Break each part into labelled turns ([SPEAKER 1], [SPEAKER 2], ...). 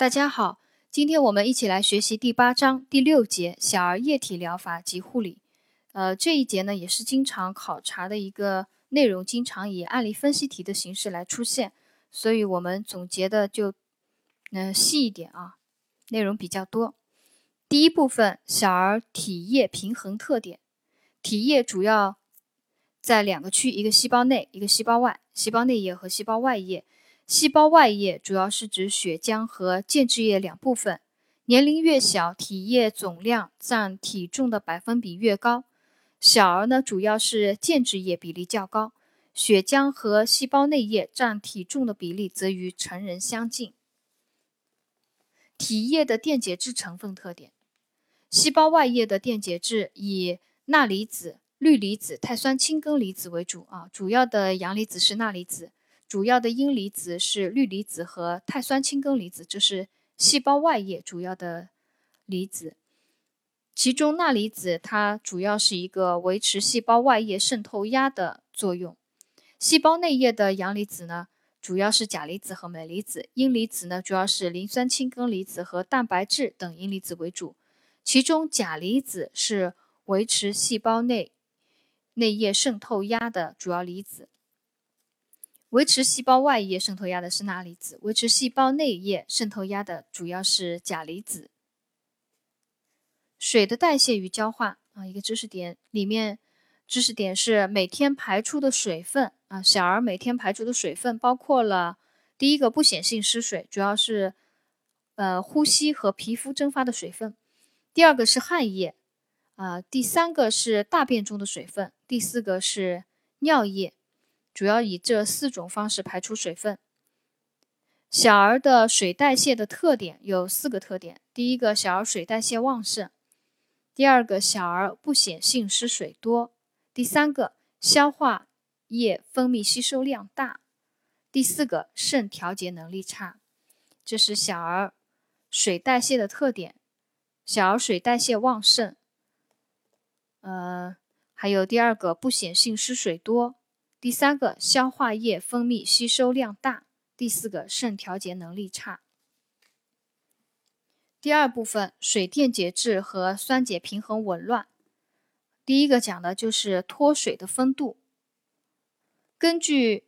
[SPEAKER 1] 大家好，今天我们一起来学习第八章第六节小儿液体疗法及护理。呃，这一节呢也是经常考察的一个内容，经常以案例分析题的形式来出现，所以我们总结的就嗯细一点啊，内容比较多。第一部分，小儿体液平衡特点。体液主要在两个区，一个细胞内，一个细胞外。细胞内液和细胞外液。细胞外液主要是指血浆和间质液两部分。年龄越小，体液总量占体重的百分比越高。小儿呢，主要是间质液比例较高，血浆和细胞内液占体重的比例则与成人相近。体液的电解质成分特点：细胞外液的电解质以钠离子、氯离子、碳酸氢根离子为主啊，主要的阳离子是钠离子。主要的阴离子是氯离子和碳酸氢根离子，这是细胞外液主要的离子。其中钠离子它主要是一个维持细胞外液渗透压的作用。细胞内液的阳离子呢，主要是钾离子和镁离子。阴离子呢，主要是磷酸氢根离子和蛋白质等阴离子为主。其中钾离子是维持细胞内内液渗透压的主要离子。维持细胞外液渗透压的是钠离子，维持细胞内液渗透压的主要是钾离子。水的代谢与交换啊，一个知识点里面，知识点是每天排出的水分啊，小儿每天排出的水分包括了第一个不显性失水，主要是呃呼吸和皮肤蒸发的水分；第二个是汗液啊，第三个是大便中的水分，第四个是尿液。主要以这四种方式排出水分。小儿的水代谢的特点有四个特点：第一个，小儿水代谢旺盛；第二个，小儿不显性失水多；第三个，消化液分泌吸收量大；第四个，肾调节能力差。这是小儿水代谢的特点。小儿水代谢旺盛，呃，还有第二个，不显性失水多。第三个，消化液分泌吸收量大；第四个，肾调节能力差。第二部分，水电解质和酸碱平衡紊乱。第一个讲的就是脱水的分度。根据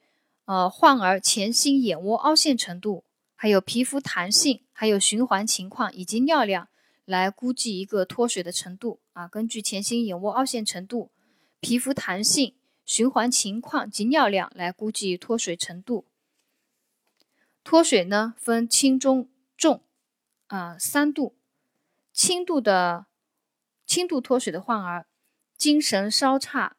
[SPEAKER 1] 呃患儿前心眼窝凹陷程度，还有皮肤弹性，还有循环情况以及尿量来估计一个脱水的程度啊。根据前心眼窝凹陷程度、皮肤弹性。循环情况及尿量来估计脱水程度。脱水呢分轻、中、重，啊三度。轻度的轻度脱水的患儿，精神稍差，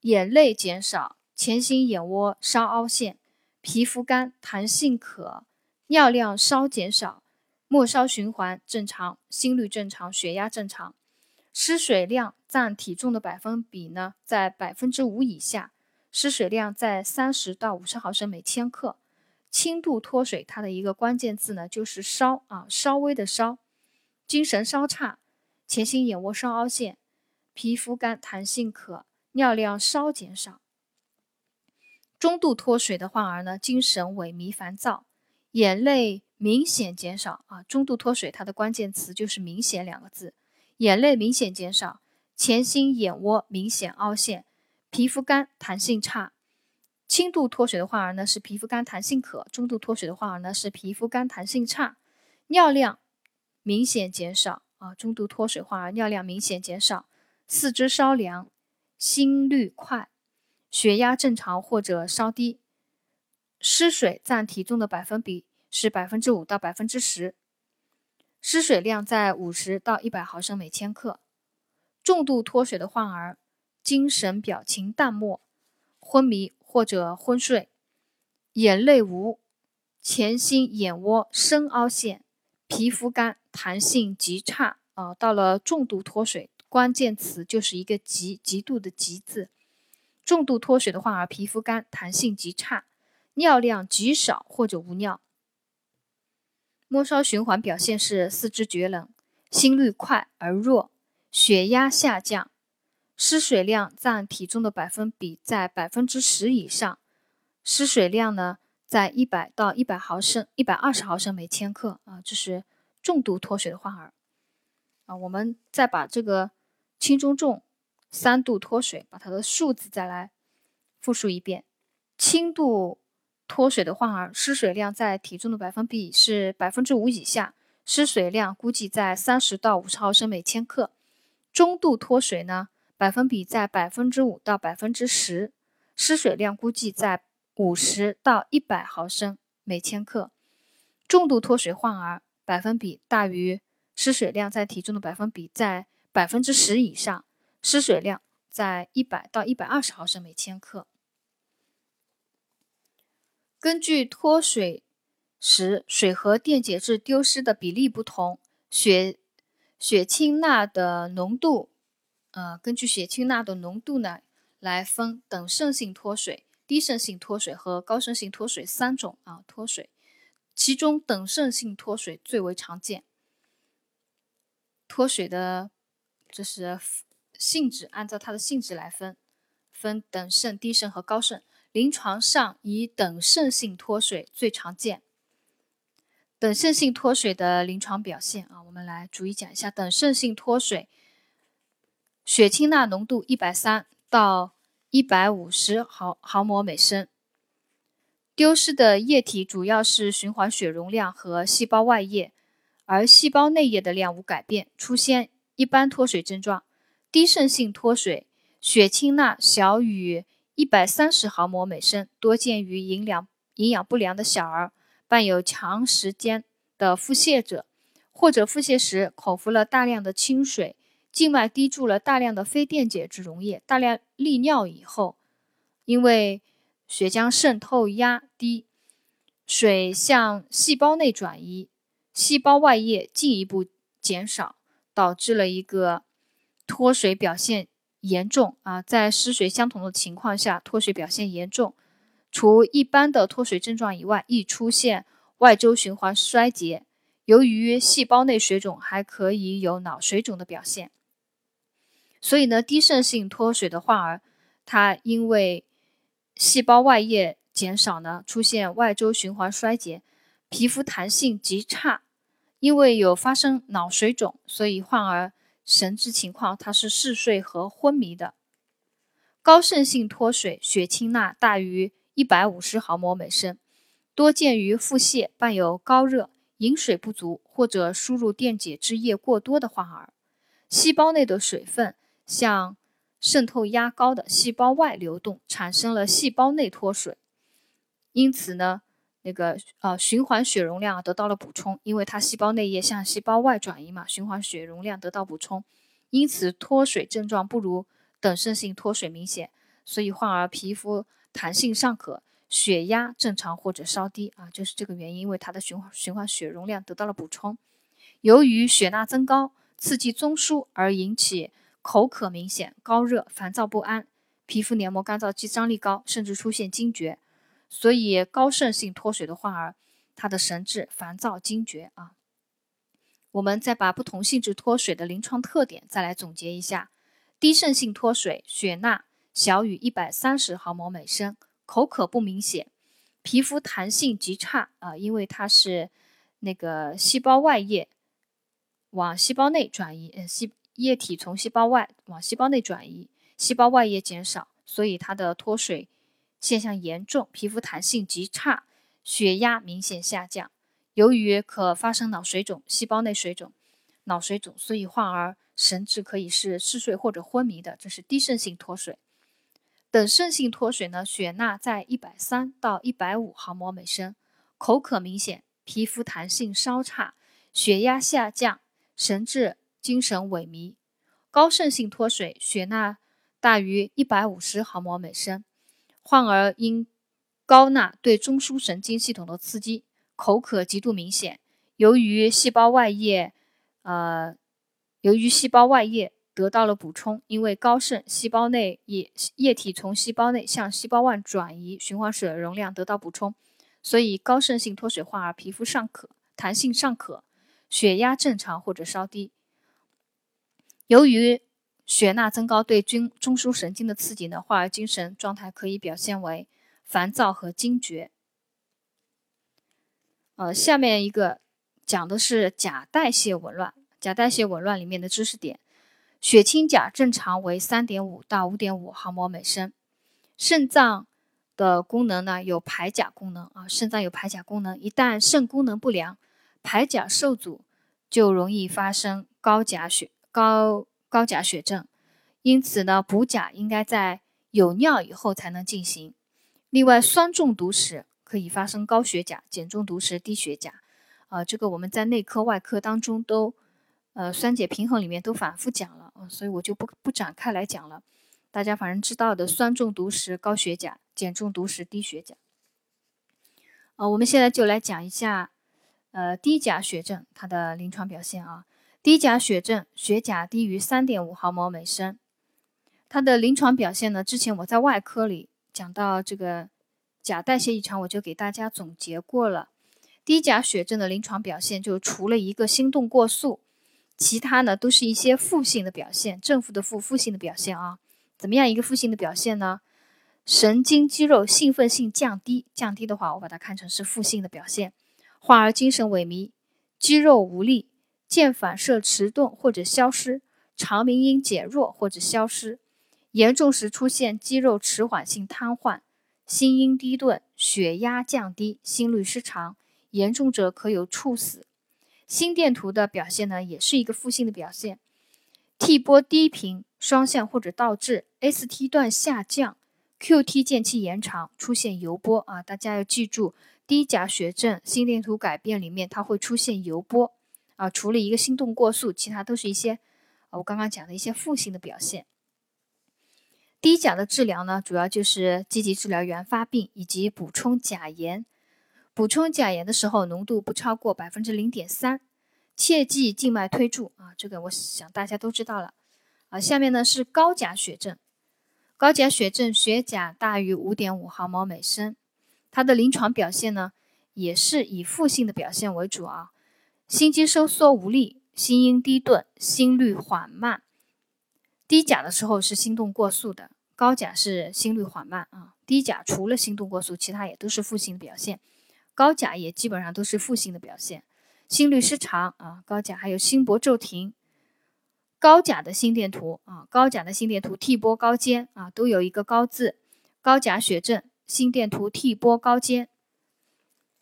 [SPEAKER 1] 眼泪减少，前心眼窝稍凹陷，皮肤干，弹性可，尿量稍减少，末梢循环正常，心率正常，血压正常。失水量占体重的百分比呢，在百分之五以下，失水量在三十到五十毫升每千克。轻度脱水，它的一个关键字呢就是稍啊，稍微的稍，精神稍差，前心眼窝稍凹陷，皮肤干，弹性可，尿量稍减少。中度脱水的患儿呢，精神萎靡烦躁，眼泪明显减少啊。中度脱水，它的关键词就是明显两个字。眼泪明显减少，前心眼窝明显凹陷，皮肤干，弹性差。轻度脱水的患儿呢是皮肤干，弹性可；中度脱水的患儿呢是皮肤干，弹性差。尿量明显减少啊，中度脱水患儿尿量明显减少，四肢稍凉，心率快，血压正常或者稍低。失水占体重的百分比是百分之五到百分之十。失水量在五十到一百毫升每千克。重度脱水的患儿，精神表情淡漠、昏迷或者昏睡，眼泪无，前心眼窝深凹陷，皮肤干，弹性极差。啊，到了重度脱水，关键词就是一个极，极度的极字。重度脱水的患儿，皮肤干，弹性极差，尿量极少或者无尿。末梢循环表现是四肢厥冷，心率快而弱，血压下降，失水量占体重的百分比在百分之十以上。失水量呢，在一百到一百毫升、一百二十毫升每千克啊，这是重度脱水的患儿啊。我们再把这个轻中重三度脱水，把它的数字再来复述一遍。轻度脱水的患儿，失水量在体重的百分比是百分之五以下，失水量估计在三十到五十毫升每千克。中度脱水呢，百分比在百分之五到百分之十，失水量估计在五十到一百毫升每千克。重度脱水患儿，百分比大于失水量在体重的百分比在百分之十以上，失水量在一百到一百二十毫升每千克。根据脱水时水和电解质丢失的比例不同，血。血清钠的浓度，呃，根据血清钠的浓度呢，来分等渗性脱水、低渗性脱水和高渗性脱水三种啊脱水。其中等渗性脱水最为常见。脱水的这是性质，按照它的性质来分，分等渗、低渗和高渗。临床上以等渗性脱水最常见。等渗性脱水的临床表现啊，我们来逐一讲一下。等渗性脱水，血清钠浓度一百三到一百五十毫毫摩每升，丢失的液体主要是循环血容量和细胞外液，而细胞内液的量无改变，出现一般脱水症状。低渗性脱水，血清钠小于一百三十毫摩每升，多见于营养营养不良的小儿。伴有长时间的腹泻者，或者腹泻时口服了大量的清水，静脉滴注了大量的非电解质溶液，大量利尿以后，因为血浆渗透压低，水向细胞内转移，细胞外液进一步减少，导致了一个脱水表现严重啊，在失水相同的情况下，脱水表现严重。除一般的脱水症状以外，易出现外周循环衰竭。由于细胞内水肿，还可以有脑水肿的表现。所以呢，低渗性脱水的患儿，他因为细胞外液减少呢，出现外周循环衰竭，皮肤弹性极差。因为有发生脑水肿，所以患儿神志情况他是嗜睡和昏迷的。高渗性脱水，血清钠大于。一百五十毫摩每升，多见于腹泻伴有高热、饮水不足或者输入电解质液过多的患儿。细胞内的水分向渗透压高的细胞外流动，产生了细胞内脱水。因此呢，那个呃循环血容量得到了补充，因为它细胞内液向细胞外转移嘛，循环血容量得到补充，因此脱水症状不如等渗性脱水明显。所以患儿皮肤。弹性尚可，血压正常或者稍低啊，就是这个原因，因为它的循环循环血容量得到了补充。由于血钠增高刺激中枢而引起口渴明显、高热、烦躁不安，皮肤黏膜干燥肌张力高，甚至出现惊厥。所以高渗性脱水的患儿，他的神志烦躁、惊厥啊。我们再把不同性质脱水的临床特点再来总结一下：低渗性脱水，血钠。小于一百三十毫摩每升，口渴不明显，皮肤弹性极差啊，因为它是那个细胞外液往细胞内转移，呃，细液体从细胞外往细胞内转移，细胞外液减少，所以它的脱水现象严重，皮肤弹性极差，血压明显下降。由于可发生脑水肿、细胞内水肿、脑水肿，所以患儿神志可以是嗜睡或者昏迷的，这是低渗性脱水。等渗性脱水呢，血钠在一百三到一百五毫摩每升，口渴明显，皮肤弹性稍差，血压下降，神志精神萎靡。高渗性脱水，血钠大于一百五十毫摩每升，患儿因高钠对中枢神经系统的刺激，口渴极度明显。由于细胞外液，呃，由于细胞外液。得到了补充，因为高渗，细胞内液液体从细胞内向细胞外转移，循环水容量得到补充，所以高渗性脱水患儿皮肤尚可，弹性尚可，血压正常或者稍低。由于血钠增高对中中枢神经的刺激呢，患儿精神状态可以表现为烦躁和惊厥。呃，下面一个讲的是钾代谢紊乱。钾代谢紊乱里面的知识点：血清钾正常为三点五到五点五毫摩每升。肾脏的功能呢有排钾功能啊，肾脏有排钾功能。一旦肾功能不良，排钾受阻，就容易发生高钾血高高钾血症。因此呢，补钾应该在有尿以后才能进行。另外，酸中毒时可以发生高血钾，碱中毒时低血钾。啊，这个我们在内科、外科当中都，呃，酸碱平衡里面都反复讲了啊，所以我就不不展开来讲了。大家反正知道的，酸中毒时高血钾，碱中毒时低血钾。啊，我们现在就来讲一下，呃，低钾血症它的临床表现啊。低钾血症，血钾低于三点五毫摩每升，它的临床表现呢，之前我在外科里。讲到这个钾代谢异常，我就给大家总结过了。低钾血症的临床表现，就除了一个心动过速，其他呢都是一些负性的表现，正负的负，负性的表现啊。怎么样一个负性的表现呢？神经肌肉兴奋性降低，降低的话，我把它看成是负性的表现。患儿精神萎靡，肌肉无力，腱反射迟钝或者消失，肠鸣音减弱或者消失。严重时出现肌肉迟缓性瘫痪、心音低钝、血压降低、心律失常，严重者可有猝死。心电图的表现呢，也是一个负性的表现，T 波低频、双向或者倒置，ST 段下降，QT 间期延长，出现游波啊，大家要记住，低钾血症心电图改变里面它会出现游波啊，除了一个心动过速，其他都是一些我刚刚讲的一些负性的表现。低钾的治疗呢，主要就是积极治疗原发病以及补充钾盐。补充钾盐的时候，浓度不超过百分之零点三，切忌静脉推注啊。这个我想大家都知道了啊。下面呢是高钾血症，高钾血症血钾大于五点五毫摩每升，它的临床表现呢也是以负性的表现为主啊。心肌收缩无力，心音低钝，心率缓慢。低钾的时候是心动过速的，高钾是心率缓慢啊。低钾除了心动过速，其他也都是负性的表现。高钾也基本上都是负性的表现，心律失常啊。高钾还有心搏骤停。高钾的心电图啊，高钾的心电图 T 波高尖啊，都有一个高字。高钾血症心电图 T 波高尖，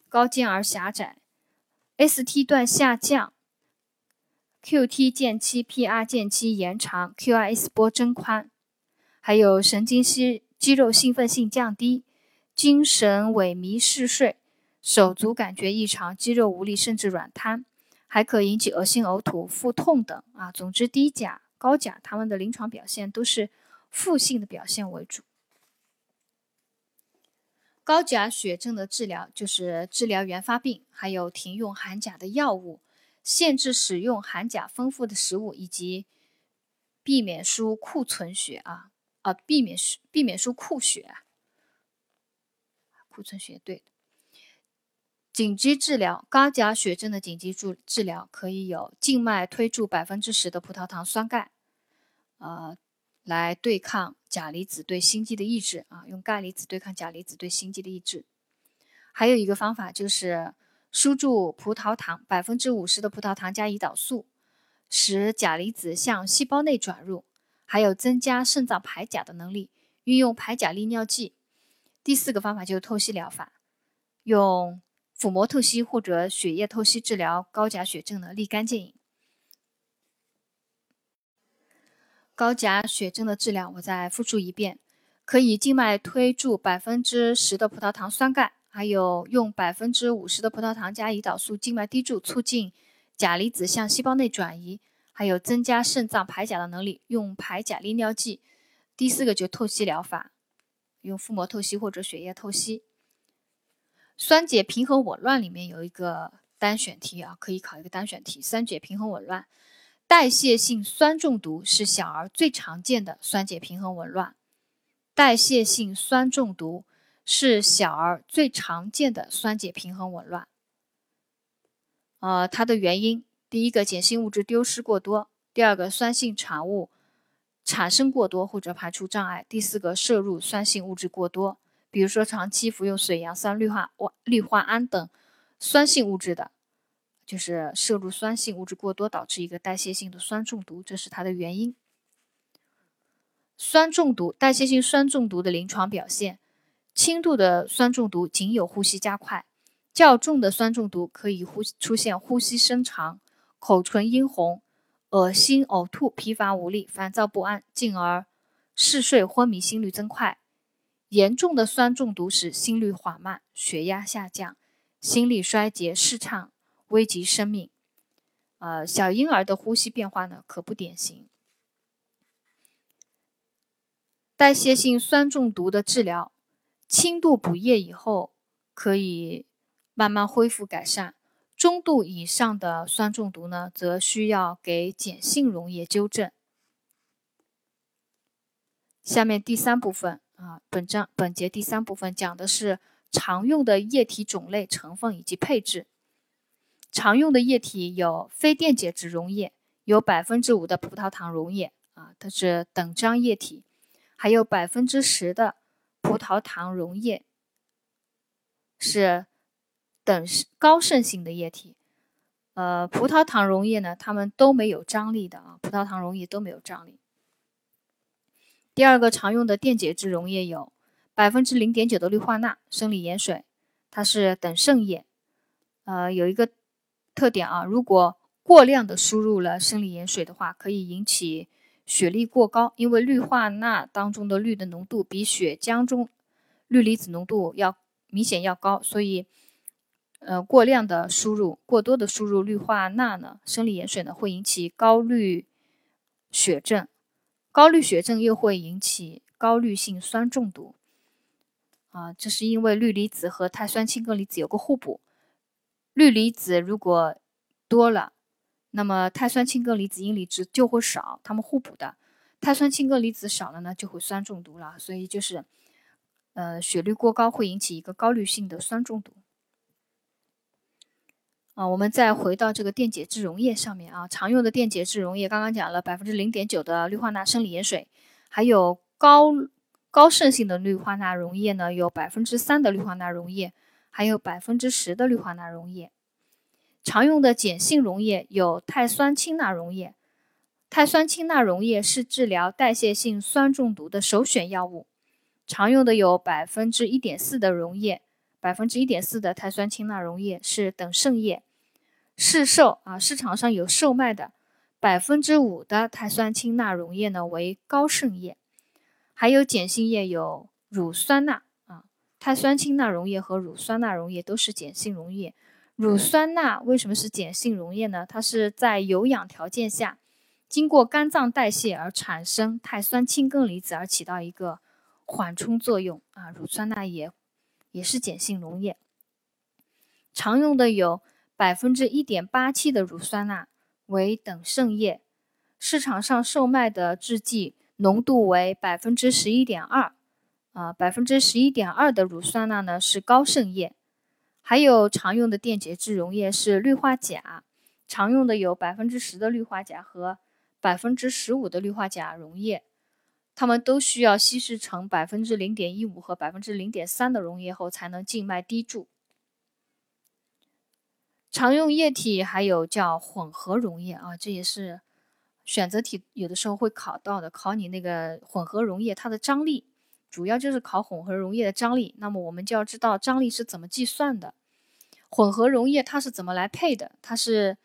[SPEAKER 1] 高尖而狭窄，ST 段下降。QT 间期、PR 间期延长，QRS 波增宽，还有神经肌肌肉兴奋性降低，精神萎靡嗜睡，手足感觉异常，肌肉无力甚至软瘫，还可引起恶心、呕吐、腹痛等啊。总之，低钾、高钾它们的临床表现都是负性的表现为主。高钾血症的治疗就是治疗原发病，还有停用含钾的药物。限制使用含钾丰富的食物，以及避免输库存血啊啊，避免输避免输库血，库存血对。紧急治疗高钾血症的紧急治治疗可以有静脉推注百分之十的葡萄糖酸钙，呃，来对抗钾离子对心肌的抑制啊，用钙离子对抗钾离子对心肌的抑制。还有一个方法就是。输注葡萄糖百分之五十的葡萄糖加胰岛素，使钾离子向细胞内转入，还有增加肾脏排钾的能力。运用排钾利尿剂。第四个方法就是透析疗法，用腹膜透析或者血液透析治疗高钾血症的立竿见影。高钾血症的治疗，我再复述一遍：可以静脉推注百分之十的葡萄糖酸钙。还有用百分之五十的葡萄糖加胰岛素静脉滴注，促进钾离子向细胞内转移，还有增加肾脏排钾的能力，用排钾利尿剂。第四个就透析疗法，用腹膜透析或者血液透析。酸碱平衡紊乱里面有一个单选题啊，可以考一个单选题。酸碱平衡紊乱，代谢性酸中毒是小儿最常见的酸碱平衡紊乱。代谢性酸中毒。是小儿最常见的酸碱平衡紊乱。呃，它的原因，第一个碱性物质丢失过多，第二个酸性产物产生过多或者排出障碍，第四个摄入酸性物质过多，比如说长期服用水杨酸氯化氯化铵等酸性物质的，就是摄入酸性物质过多导致一个代谢性的酸中毒，这是它的原因。酸中毒，代谢性酸中毒的临床表现，轻度的酸中毒仅有呼吸加快，较重的酸中毒可以呼出现呼吸深长、口唇殷红、恶心、呕吐、疲乏无力、烦躁不安，进而嗜睡、昏迷、心率增快。严重的酸中毒时，心率缓慢、血压下降、心力衰竭、失畅，危及生命。呃，小婴儿的呼吸变化呢，可不典型。代谢性酸中毒的治疗，轻度补液以后可以慢慢恢复改善；中度以上的酸中毒呢，则需要给碱性溶液纠正。下面第三部分啊，本章本节第三部分讲的是常用的液体种类、成分以及配置。常用的液体有非电解质溶液，有百分之五的葡萄糖溶液啊，它是等张液体。还有百分之十的葡萄糖溶液是等高渗性的液体，呃，葡萄糖溶液呢，它们都没有张力的啊，葡萄糖溶液都没有张力。第二个常用的电解质溶液有百分之零点九的氯化钠生理盐水，它是等渗液，呃，有一个特点啊，如果过量的输入了生理盐水的话，可以引起。血粒过高，因为氯化钠当中的氯的浓度比血浆中氯离子浓度要明显要高，所以，呃，过量的输入、过多的输入氯化钠呢，生理盐水呢，会引起高氯血症，高氯血症又会引起高氯性酸中毒。啊，这是因为氯离子和碳酸氢根离子有个互补，氯离子如果多了。那么碳酸氢根离子阴离子就会少，它们互补的。碳酸氢根离子少了呢，就会酸中毒了。所以就是，呃，血氯过高会引起一个高氯性的酸中毒。啊，我们再回到这个电解质溶液上面啊，常用的电解质溶液刚刚讲了百分之零点九的氯化钠生理盐水，还有高高渗性的氯化钠溶液呢，有百分之三的氯化钠溶液，还有百分之十的氯化钠溶液。常用的碱性溶液有碳酸氢钠溶液，碳酸氢钠溶液是治疗代谢性酸中毒的首选药物。常用的有百分之一点四的溶液，百分之一点四的碳酸氢钠溶液是等渗液。市售啊，市场上有售卖的百分之五的碳酸氢钠溶液呢为高渗液。还有碱性液有乳酸钠，碳酸氢钠溶液和乳酸钠溶液都是碱性溶液。乳酸钠为什么是碱性溶液呢？它是在有氧条件下，经过肝脏代谢而产生碳酸氢根离子，而起到一个缓冲作用啊。乳酸钠也也是碱性溶液。常用的有百分之一点八七的乳酸钠为等渗液，市场上售卖的制剂浓度为百分之十一点二啊，百分之十一点二的乳酸钠呢是高渗液。还有常用的电解质溶液是氯化钾，常用的有百分之十的氯化钾和百分之十五的氯化钾溶液，它们都需要稀释成百分之零点一五和百分之零点三的溶液后才能静脉滴注。常用液体还有叫混合溶液啊，这也是选择题有的时候会考到的，考你那个混合溶液它的张力。主要就是考混合溶液的张力，那么我们就要知道张力是怎么计算的。混合溶液它是怎么来配的？它是，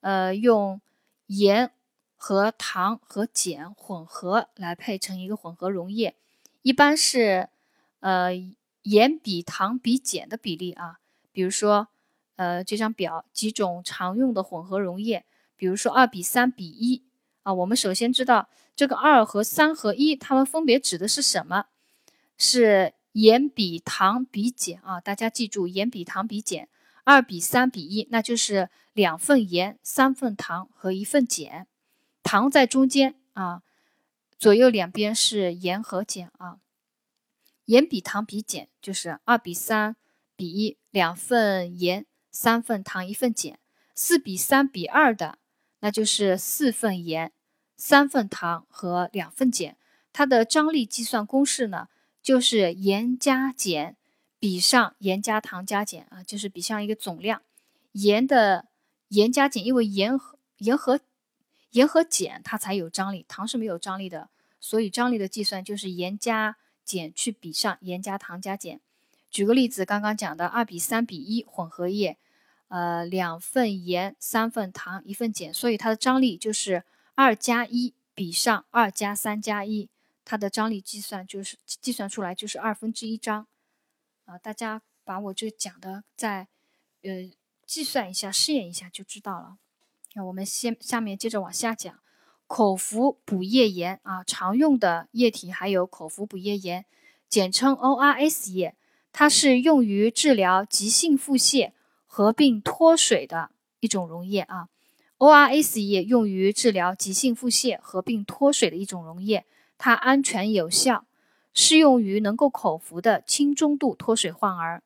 [SPEAKER 1] 呃，用盐和糖和碱混合来配成一个混合溶液，一般是，呃，盐比糖比碱的比例啊。比如说，呃，这张表几种常用的混合溶液，比如说二比三比一啊。我们首先知道这个二和三和一，它们分别指的是什么？是盐比糖比碱啊，大家记住，盐比糖比碱，二比三比一，那就是两份盐、三份糖和一份碱，糖在中间啊，左右两边是盐和碱啊。盐比糖比碱就是二比三比一，两份盐、三份糖、一份碱。四比三比二的，那就是四份盐、三份糖和两份碱。它的张力计算公式呢？就是盐加碱比上盐加糖加碱啊，就是比上一个总量，盐的盐加碱，因为盐和盐和盐和碱它才有张力，糖是没有张力的，所以张力的计算就是盐加碱去比上盐加糖加碱。举个例子，刚刚讲的二比三比一混合液，呃，两份盐，三份糖，一份碱，所以它的张力就是二加一比上二加三加一，它的张力计算就是计算出来就是二分之一张。啊，大家把我这讲的再呃计算一下，试验一下就知道了。那我们先下面接着往下讲，口服补液盐啊，常用的液体还有口服补液盐，简称 ORS 液。它是用于治疗急性腹泻合并脱水的一种溶液啊。ORS 液用于治疗急性腹泻合并脱水的一种溶液，它安全有效，适用于能够口服的轻中度脱水患儿。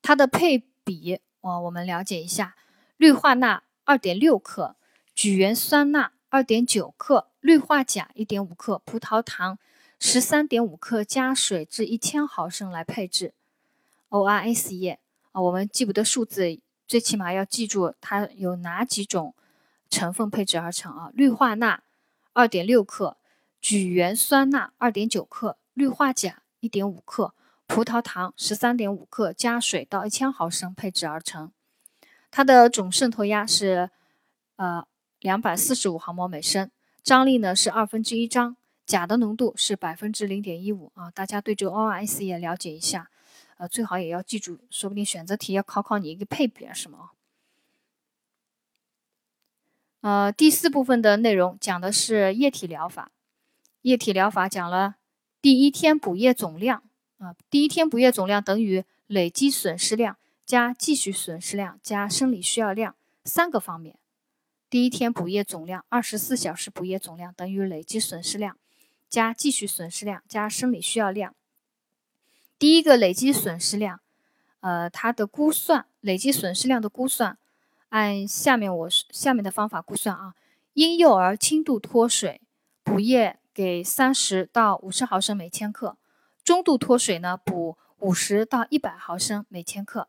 [SPEAKER 1] 它的配比啊，我们了解一下：氯化钠二点六克，榉原酸钠二点九克，氯化钾一点五克，葡萄糖。十三点五克加水至一千毫升来配置 ORS 液啊，我们记不得数字，最起码要记住它有哪几种成分配置而成啊？氯化钠二点六克，榉原酸钠二点九克，氯化钾一点五克，葡萄糖十三点五克加水到一千毫升配置而成。它的总渗透压是呃两百四十五毫摩尔每升，张力呢是二分之一张。钾的浓度是百分之零点一五啊，大家对这个 ORS 也了解一下，呃，最好也要记住，说不定选择题要考考你一个配比啊什么呃，第四部分的内容讲的是液体疗法，液体疗法讲了第一天补液总量啊，第一天补液总量等于累积损失量加继续损失量加生理需要量三个方面。第一天补液总量，二十四小时补液总量等于累积损失量。加继续损失量加生理需要量。第一个累积损失量，呃，它的估算累积损失量的估算，按下面我下面的方法估算啊。婴幼儿轻度脱水，补液给三十到五十毫升每千克；中度脱水呢，补五十到一百毫升每千克；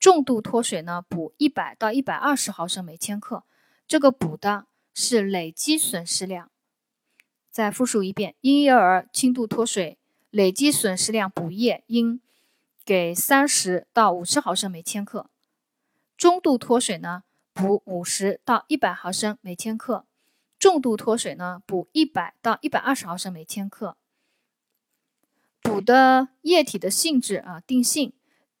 [SPEAKER 1] 重度脱水呢，补一百到一百二十毫升每千克。这个补的是累积损失量。再复述一遍：婴幼儿轻度脱水，累积损失量补液应给三十到五十毫升每千克；中度脱水呢，补五十到一百毫升每千克；重度脱水呢，补一百到一百二十毫升每千克。补的液体的性质啊，定性：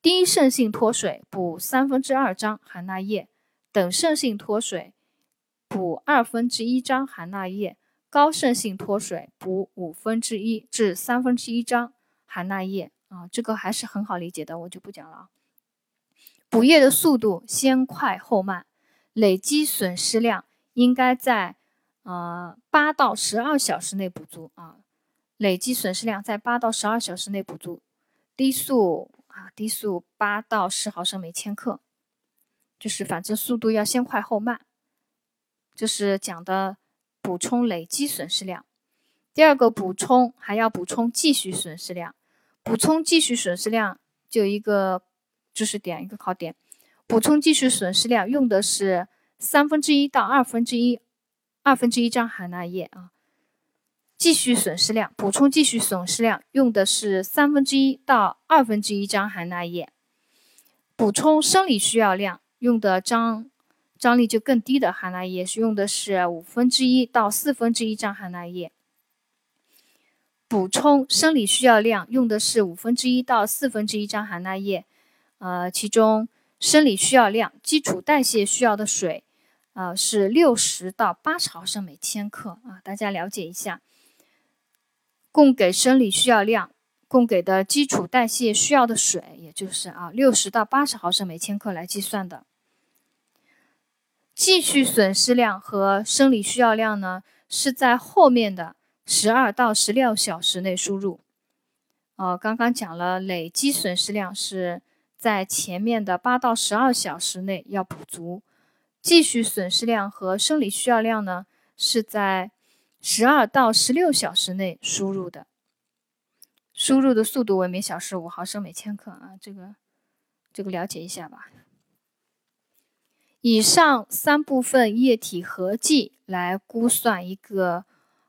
[SPEAKER 1] 低渗性脱水补三分之二张含钠液，等渗性脱水补二分之一张含钠液。高渗性脱水补五分之一至三分之一张含钠液啊，这个还是很好理解的，我就不讲了。补液的速度先快后慢，累积损失量应该在呃八到十二小时内补足啊，累计损失量在八到十二小时内补足。低速啊，低速八到十毫升每千克，就是反正速度要先快后慢，就是讲的。补充累积损失量，第二个补充还要补充继续损失量。补充继续损失量就一个知识点，一个考点。补充继续损失量用的是三分之一到二分之一，二分之一张含钠液啊。继续损失量补充继续损失量用的是三分之一到二分之一张含钠液。补充生理需要量用的张。张力就更低的含钠液是用的是五分之一到四分之一张含钠液，补充生理需要量用的是五分之一到四分之一张含钠液，呃，其中生理需要量基础代谢需要的水，呃，是六十到八十毫升每千克啊，大家了解一下，供给生理需要量供给的基础代谢需要的水，也就是啊六十到八十毫升每千克来计算的。继续损失量和生理需要量呢，是在后面的十二到十六小时内输入。哦，刚刚讲了累积损失量是在前面的八到十二小时内要补足，继续损失量和生理需要量呢是在十二到十六小时内输入的。输入的速度为每小时五毫升每千克啊，这个这个了解一下吧。以上三部分液体合计来估算一个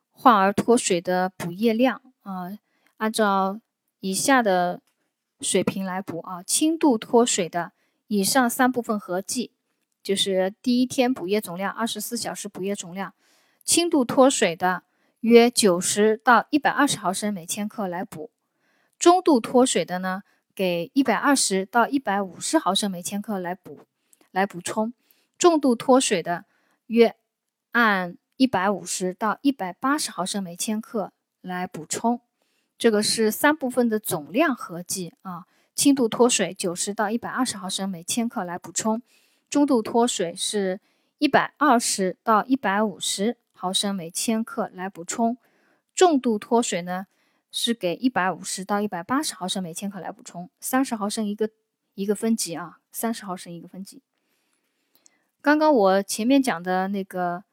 [SPEAKER 1] 患儿脱水的补液量啊，按照以下的水平来补啊，轻度脱水的以上三部分合计就是第一天补液总量，二十四小时补液总量，轻度脱水的。约九十到一百二十毫升每千克来补，中度脱水的呢，给一百二十到一百五十毫升每千克来补，来补充；重度脱水的约按一百五十到一百八十毫升每千克来补充。这个是三部分的总量合计啊。轻度脱水九十到一百二十毫升每千克来补充，中度脱水是一百二十到一百五十。毫升每千克来补充，重度脱水呢是给一百五十到一百八十毫升每千克来补充，三十毫升一个一个分级啊，三十毫升一个分级。刚刚我前面讲的那个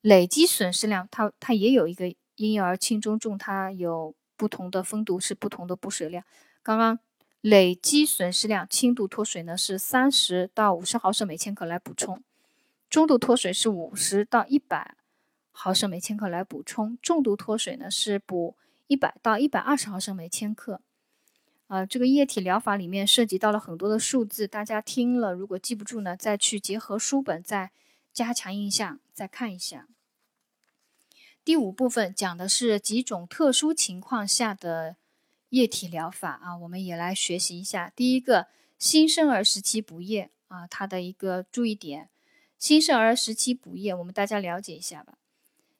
[SPEAKER 1] 累积损失量，它它也有一个婴幼儿轻中重，它有不同的分度，是不同的补水量。刚刚累积损失量，轻度脱水呢是三十到五十毫升每千克来补充，中度脱水是五十到一百。毫升每千克来补充，重度脱水呢是补一百到一百二十毫升每千克。呃，这个液体疗法里面涉及到了很多的数字，大家听了如果记不住呢，再去结合书本再加强印象，再看一下。第五部分讲的是几种特殊情况下的液体疗法啊，我们也来学习一下。第一个，新生儿时期补液啊，它的一个注意点。新生儿时期补液，我们大家了解一下吧。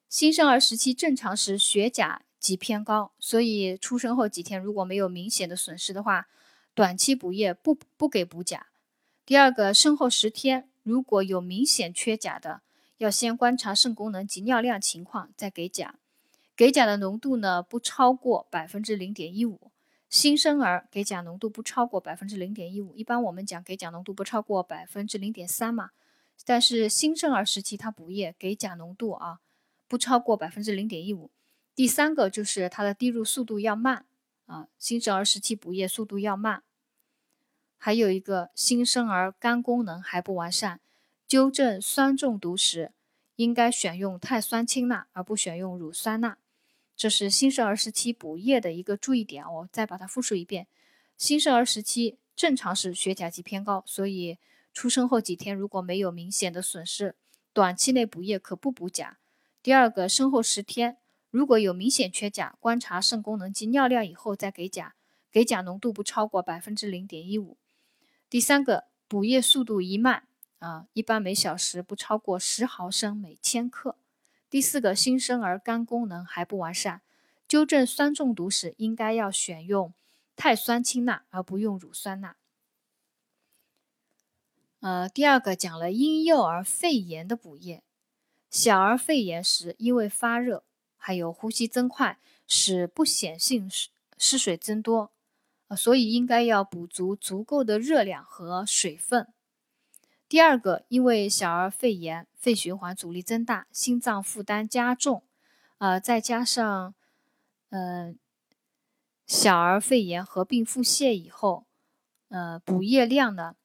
[SPEAKER 1] 新生儿时期正常时血钾极偏高，所以出生后几天如果没有明显的损失的话，短期补液不不给补钾。第二个，生后十天如果有明显缺钾的，要先观察肾功能及尿量情况再给钾。给钾的浓度呢不超过百分之零点一五。新生儿给钾浓度不超过百分之零点一五，一般我们讲给钾浓度不超过百分之零点三嘛。但是新生儿时期他补液给钾浓度啊。不超过百分之零点一五。第三个就是它的滴入速度要慢啊，新生儿时期补液速度要慢。还有一个新生儿肝功能还不完善，纠正酸中毒时应该选用碳酸氢钠而不选用乳酸钠。这是新生儿时期补液的一个注意点。我再把它复述一遍：新生儿时期正常是血钾极偏高，所以出生后几天如果没有明显的损失，短期内补液可不补钾。第二个，生后十天如果有明显缺钾，观察肾功能及尿量以后再给钾，给钾浓度不超过百分之零点一五。第三个，补液速度宜慢啊，一般每小时不超过十毫升每千克。第四个，新生儿肝功能还不完善，纠正酸中毒时应该要选用碳酸氢钠而不用乳酸钠。呃，第二个讲了婴幼儿肺炎的补液。小儿肺炎时，因为发热，还有呼吸增快，使不显性失失水增多，呃，所以应该要补足足够的热量和水分。第二个，因为小儿肺炎，肺循环阻力增大，心脏负担加重，呃，再加上，嗯，小儿肺炎合并腹泻以后，呃，补液量呢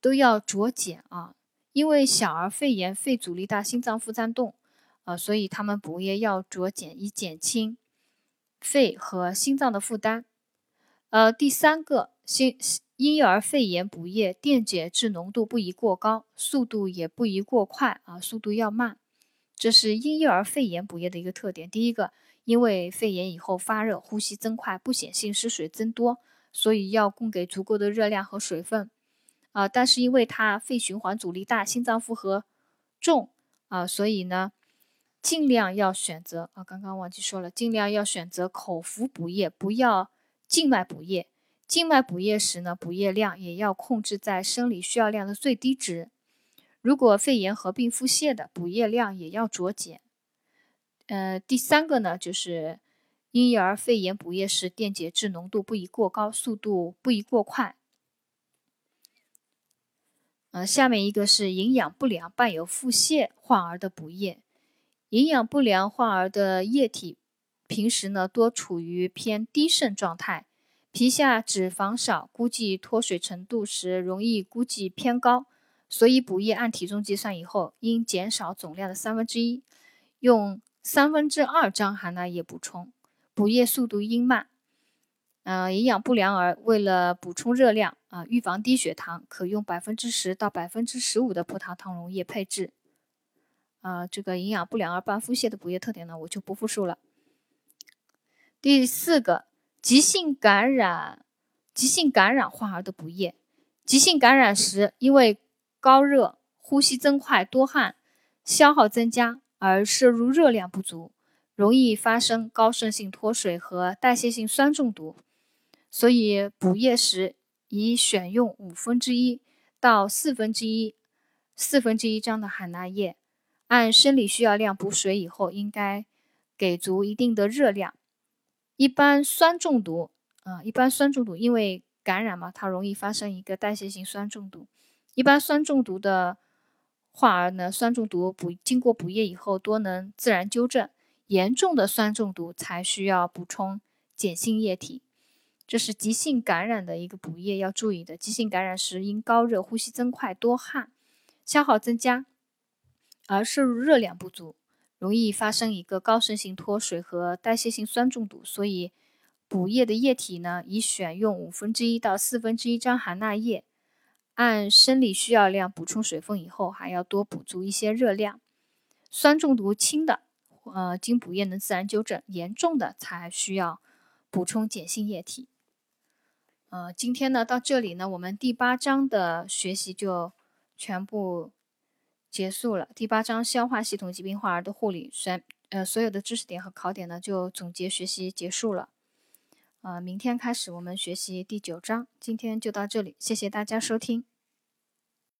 [SPEAKER 1] 都要酌减啊。因为小儿肺炎，肺阻力大，心脏负担重，呃，所以他们补液要酌减，以减轻肺和心脏的负担。呃，第三个，心心婴幼儿肺炎补液电解质浓度不宜过高，速度也不宜过快啊，速度要慢。这是婴幼儿肺炎补液的一个特点。第一个，因为肺炎以后发热，呼吸增快，不显性失水增多，所以要供给足够的热量和水分。啊，但是因为它肺循环阻力大，心脏负荷重啊，所以呢，尽量要选择啊，刚刚忘记说了，尽量要选择口服补液，不要静脉补液。静脉补液时呢，补液量也要控制在生理需要量的最低值。如果肺炎合并腹泻的，补液量也要酌减。呃，第三个呢，就是婴幼儿肺炎补液时，电解质浓度不宜过高，速度不宜过快。呃，下面一个是营养不良伴有腹泻患儿的补液。营养不良患儿的液体平时呢多处于偏低渗状态，皮下脂肪少，估计脱水程度时容易估计偏高，所以补液按体重计算以后，应减少总量的三分之一，用三分之二张含钠液补充，补液速度应慢。呃，营养不良儿为了补充热量啊，预防低血糖，可用百分之十到百分之十五的葡萄糖溶液配置。啊，这个营养不良儿伴腹泻的补液特点呢，我就不复述了。第四个，急性感染、急性感染患儿的补液。急性感染时，因为高热、呼吸增快、多汗、消耗增加而摄入热量不足，容易发生高渗性脱水和代谢性酸中毒。所以补液时宜选用五分之一到四分之一、四分之一张的含钠液，按生理需要量补水以后，应该给足一定的热量。一般酸中毒，啊，一般酸中毒因为感染嘛，它容易发生一个代谢性酸中毒。一般酸中毒的患儿呢，酸中毒补经过补液以后，多能自然纠正。严重的酸中毒才需要补充碱性液体。这是急性感染的一个补液要注意的。急性感染时因高热、呼吸增快、多汗、消耗增加而摄入热量不足，容易发生一个高渗性脱水和代谢性酸中毒。所以补液的液体呢，宜选用五分之一到四分之一张含钠液，按生理需要量补充水分以后，还要多补足一些热量。酸中毒轻的，呃，经补液能自然纠正；严重的才需要补充碱性液体。呃，今天呢到这里呢，我们第八章的学习就全部结束了。第八章消化系统疾病患儿的护理，全呃所有的知识点和考点呢就总结学习结束了。呃，明天开始我们学习第九章。今天就到这里，谢谢大家收听。